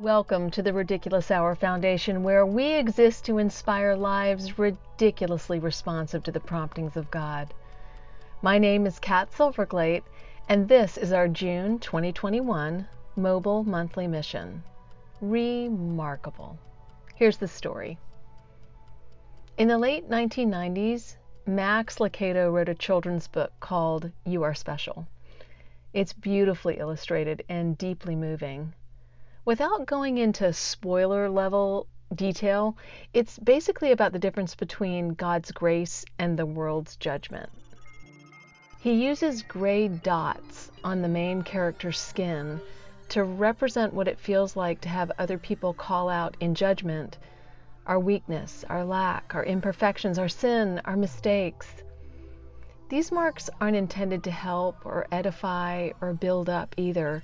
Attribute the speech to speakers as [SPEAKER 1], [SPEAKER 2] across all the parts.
[SPEAKER 1] Welcome to the Ridiculous Hour Foundation, where we exist to inspire lives ridiculously responsive to the promptings of God. My name is Kat Silverglate, and this is our June 2021 Mobile Monthly Mission. Remarkable. Here's the story. In the late 1990s, Max Lucado wrote a children's book called You Are Special. It's beautifully illustrated and deeply moving. Without going into spoiler level detail, it's basically about the difference between God's grace and the world's judgment. He uses gray dots on the main character's skin to represent what it feels like to have other people call out in judgment our weakness, our lack, our imperfections, our sin, our mistakes. These marks aren't intended to help or edify or build up either.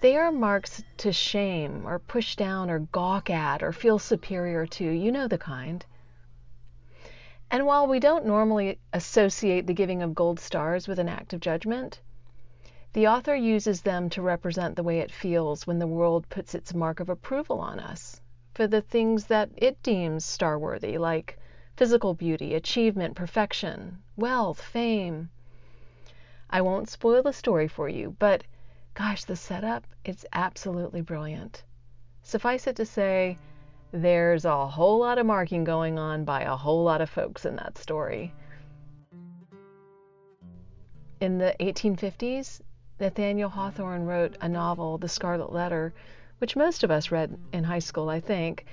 [SPEAKER 1] They are marks to shame or push down or gawk at or feel superior to. You know the kind. And while we don't normally associate the giving of gold stars with an act of judgment, the author uses them to represent the way it feels when the world puts its mark of approval on us for the things that it deems star worthy, like physical beauty, achievement, perfection, wealth, fame. I won't spoil the story for you, but gosh, the setup, it's absolutely brilliant. Suffice it to say, there's a whole lot of marking going on by a whole lot of folks in that story. In the 1850s, Nathaniel Hawthorne wrote a novel, The Scarlet Letter, which most of us read in high school, I think,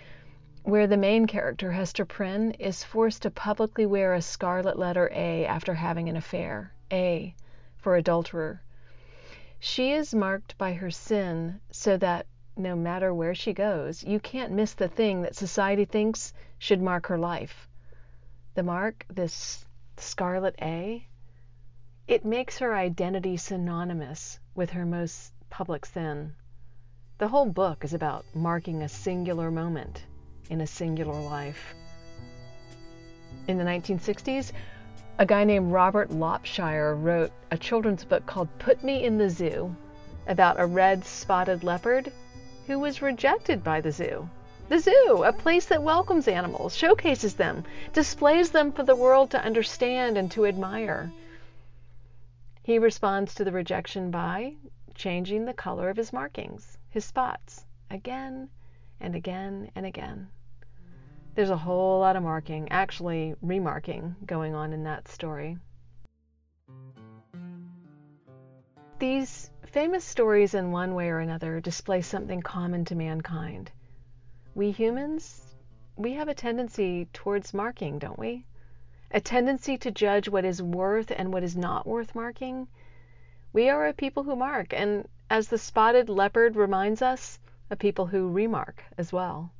[SPEAKER 1] where the main character, Hester Prynne, is forced to publicly wear a scarlet letter A after having an affair. A for adulterer. She is marked by her sin so that no matter where she goes, you can't miss the thing that society thinks should mark her life. The mark, this scarlet A, it makes her identity synonymous with her most public sin. The whole book is about marking a singular moment in a singular life. In the 1960s, a guy named Robert Lopshire wrote a children's book called Put Me in the Zoo about a red spotted leopard who was rejected by the zoo. The zoo, a place that welcomes animals, showcases them, displays them for the world to understand and to admire. He responds to the rejection by changing the color of his markings his spots again and again and again. There's a whole lot of marking, actually remarking, going on in that story. These famous stories, in one way or another, display something common to mankind. We humans, we have a tendency towards marking, don't we? A tendency to judge what is worth and what is not worth marking. We are a people who mark, and as the spotted leopard reminds us, a people who remark as well.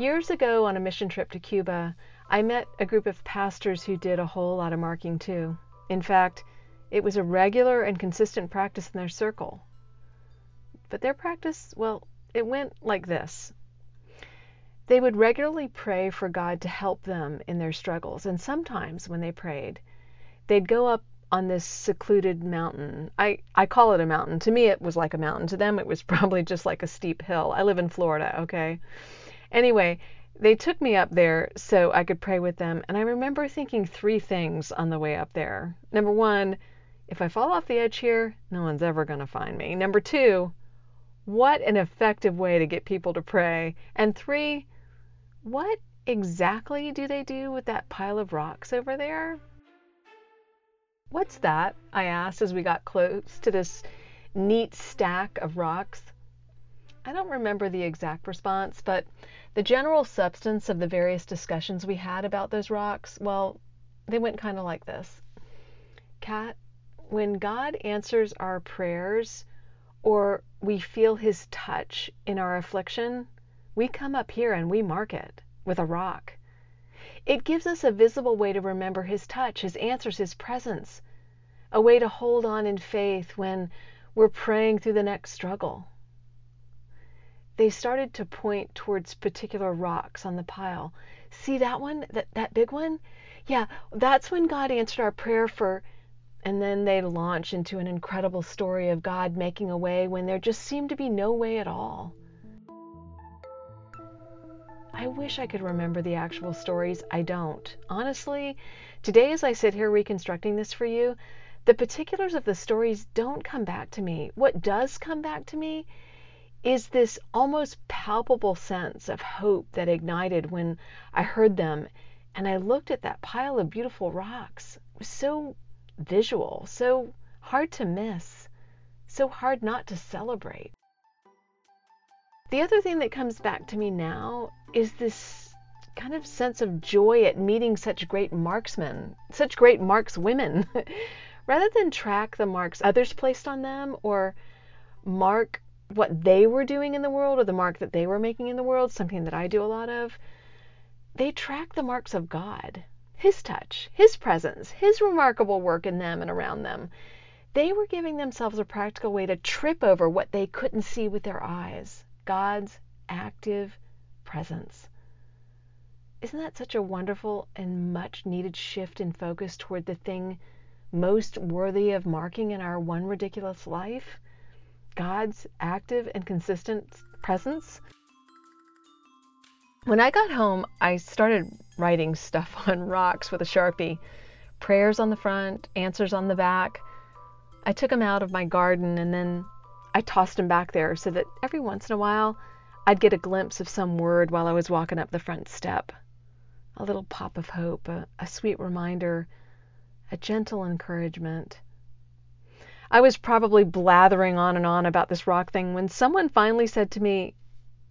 [SPEAKER 1] Years ago on a mission trip to Cuba, I met a group of pastors who did a whole lot of marking too. In fact, it was a regular and consistent practice in their circle. But their practice, well, it went like this. They would regularly pray for God to help them in their struggles, and sometimes when they prayed, they'd go up on this secluded mountain. I, I call it a mountain. To me, it was like a mountain. To them, it was probably just like a steep hill. I live in Florida, okay? Anyway, they took me up there so I could pray with them. And I remember thinking three things on the way up there. Number one, if I fall off the edge here, no one's ever going to find me. Number two, what an effective way to get people to pray. And three, what exactly do they do with that pile of rocks over there? What's that? I asked as we got close to this neat stack of rocks. I don't remember the exact response, but the general substance of the various discussions we had about those rocks, well, they went kind of like this Kat, when God answers our prayers or we feel his touch in our affliction, we come up here and we mark it with a rock. It gives us a visible way to remember His touch, His answers, His presence, a way to hold on in faith when we're praying through the next struggle. They started to point towards particular rocks on the pile. See that one? That, that big one? Yeah, that's when God answered our prayer for and then they launch into an incredible story of God making a way when there just seemed to be no way at all. I wish I could remember the actual stories. I don't. Honestly, today as I sit here reconstructing this for you, the particulars of the stories don't come back to me. What does come back to me is this almost palpable sense of hope that ignited when I heard them and I looked at that pile of beautiful rocks. So visual, so hard to miss, so hard not to celebrate. The other thing that comes back to me now is this kind of sense of joy at meeting such great marksmen, such great markswomen. Rather than track the marks others placed on them or mark what they were doing in the world or the mark that they were making in the world, something that I do a lot of, they track the marks of God, His touch, His presence, His remarkable work in them and around them. They were giving themselves a practical way to trip over what they couldn't see with their eyes God's active presence. Isn't that such a wonderful and much needed shift in focus toward the thing most worthy of marking in our one ridiculous life? God's active and consistent presence? When I got home, I started writing stuff on rocks with a Sharpie prayers on the front, answers on the back. I took them out of my garden and then I tossed them back there so that every once in a while I'd get a glimpse of some word while I was walking up the front step. A little pop of hope, a, a sweet reminder, a gentle encouragement. I was probably blathering on and on about this rock thing when someone finally said to me,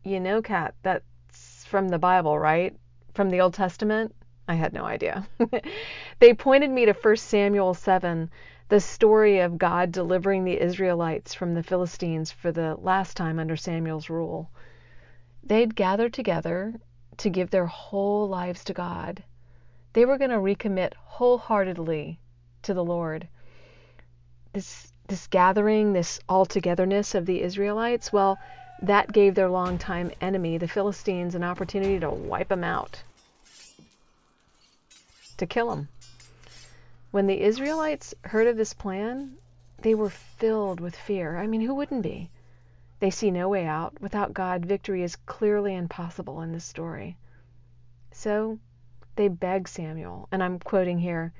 [SPEAKER 1] You know, Kat, that's from the Bible, right? From the Old Testament? I had no idea. they pointed me to 1 Samuel 7 the story of God delivering the Israelites from the Philistines for the last time under Samuel's rule. They'd gathered together to give their whole lives to God. They were going to recommit wholeheartedly to the Lord. This this gathering, this all-togetherness of the Israelites, well, that gave their longtime enemy, the Philistines, an opportunity to wipe them out, to kill them. When the Israelites heard of this plan, they were filled with fear. I mean, who wouldn't be? They see no way out. Without God, victory is clearly impossible in this story. So they beg Samuel, and I'm quoting here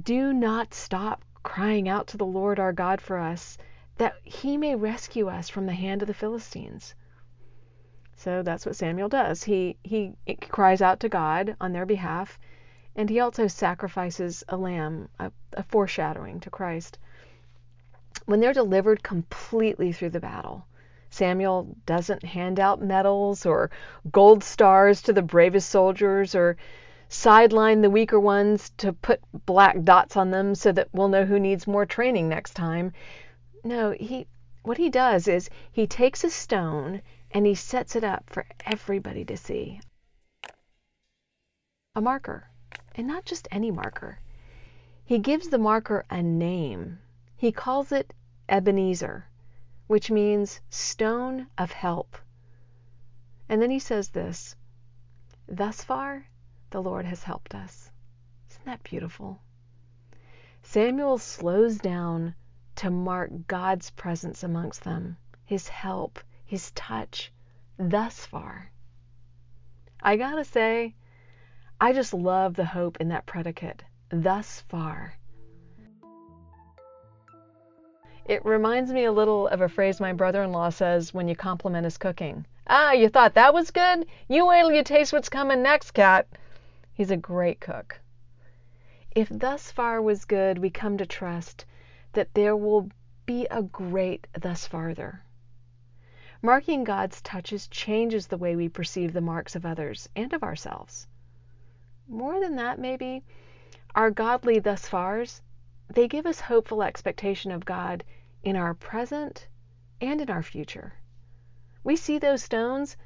[SPEAKER 1] Do not stop crying out to the Lord our God for us, that he may rescue us from the hand of the Philistines. So that's what Samuel does. He, he cries out to God on their behalf and he also sacrifices a lamb, a, a foreshadowing to Christ. When they're delivered completely through the battle, Samuel doesn't hand out medals or gold stars to the bravest soldiers or sideline the weaker ones to put black dots on them so that we'll know who needs more training next time. No, he what he does is he takes a stone and he sets it up for everybody to see. A marker and not just any marker. He gives the marker a name. He calls it Ebenezer, which means stone of help. And then he says this Thus far, the Lord has helped us. Isn't that beautiful? Samuel slows down to mark God's presence amongst them, his help, his touch, thus far. I gotta say, I just love the hope in that predicate, thus far. It reminds me a little of a phrase my brother in law says when you compliment his cooking. Ah, you thought that was good? You wait till you taste what's coming next, Kat. He's a great cook. If thus far was good, we come to trust that there will be a great thus farther. Marking God's touches changes the way we perceive the marks of others and of ourselves more than that, maybe, our godly thus fars, they give us hopeful expectation of God in our present and in our future. We see those stones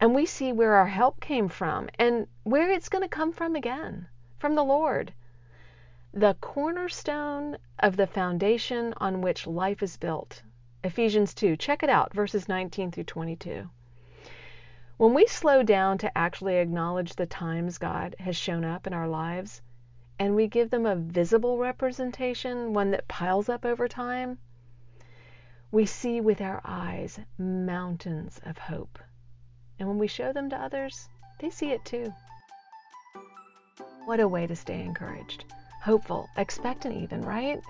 [SPEAKER 1] and we see where our help came from and where it's going to come from again from the Lord. The cornerstone of the foundation on which life is built. Ephesians 2. Check it out, verses 19 through 22. When we slow down to actually acknowledge the times God has shown up in our lives and we give them a visible representation, one that piles up over time, we see with our eyes mountains of hope. And when we show them to others, they see it too. What a way to stay encouraged, hopeful, expectant, even, right?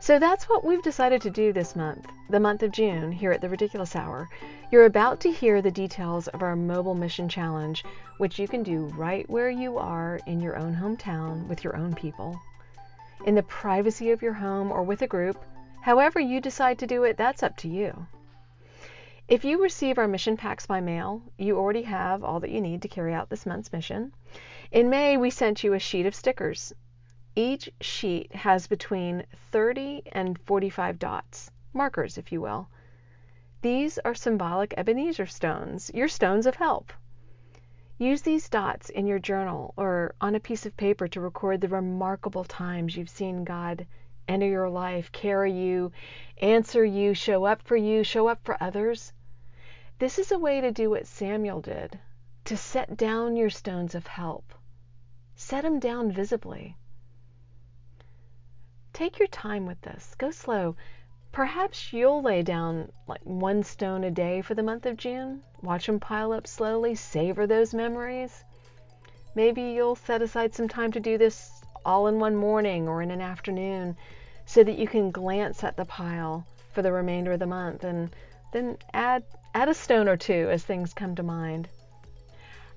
[SPEAKER 1] So that's what we've decided to do this month, the month of June, here at the Ridiculous Hour. You're about to hear the details of our Mobile Mission Challenge, which you can do right where you are in your own hometown with your own people. In the privacy of your home or with a group, however you decide to do it, that's up to you. If you receive our mission packs by mail, you already have all that you need to carry out this month's mission. In May, we sent you a sheet of stickers. Each sheet has between 30 and 45 dots, markers, if you will. These are symbolic Ebenezer stones, your stones of help. Use these dots in your journal or on a piece of paper to record the remarkable times you've seen God enter your life, carry you, answer you, show up for you, show up for others. This is a way to do what Samuel did to set down your stones of help. Set them down visibly. Take your time with this. Go slow. Perhaps you'll lay down like one stone a day for the month of June. Watch them pile up slowly. Savor those memories. Maybe you'll set aside some time to do this all in one morning or in an afternoon so that you can glance at the pile for the remainder of the month and then add add a stone or two as things come to mind.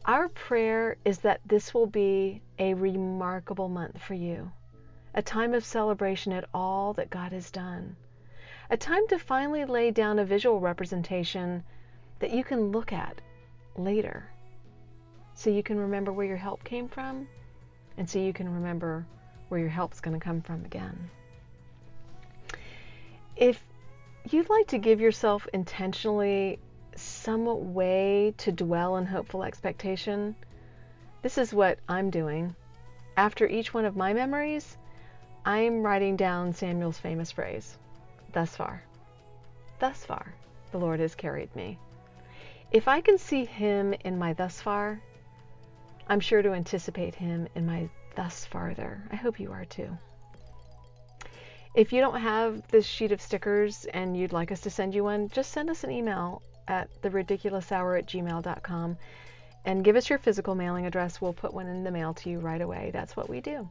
[SPEAKER 1] Our prayer is that this will be a remarkable month for you, a time of celebration at all that God has done, a time to finally lay down a visual representation that you can look at later so you can remember where your help came from and so you can remember where your help's going to come from again. If you'd like to give yourself intentionally some way to dwell in hopeful expectation, this is what I'm doing. After each one of my memories, I'm writing down Samuel's famous phrase Thus far. Thus far, the Lord has carried me. If I can see Him in my thus far, I'm sure to anticipate Him in my thus farther. I hope you are too. If you don't have this sheet of stickers and you'd like us to send you one, just send us an email at theridiculoushour at gmail.com and give us your physical mailing address. We'll put one in the mail to you right away. That's what we do.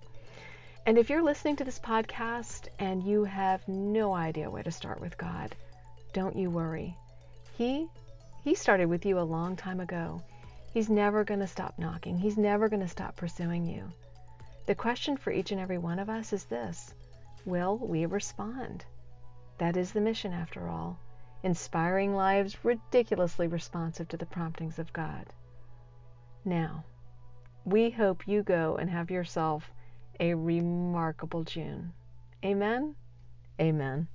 [SPEAKER 1] And if you're listening to this podcast and you have no idea where to start with God, don't you worry. He he started with you a long time ago. He's never going to stop knocking. He's never going to stop pursuing you. The question for each and every one of us is this Will we respond? That is the mission, after all inspiring lives ridiculously responsive to the promptings of God. Now, we hope you go and have yourself a remarkable June. Amen? Amen.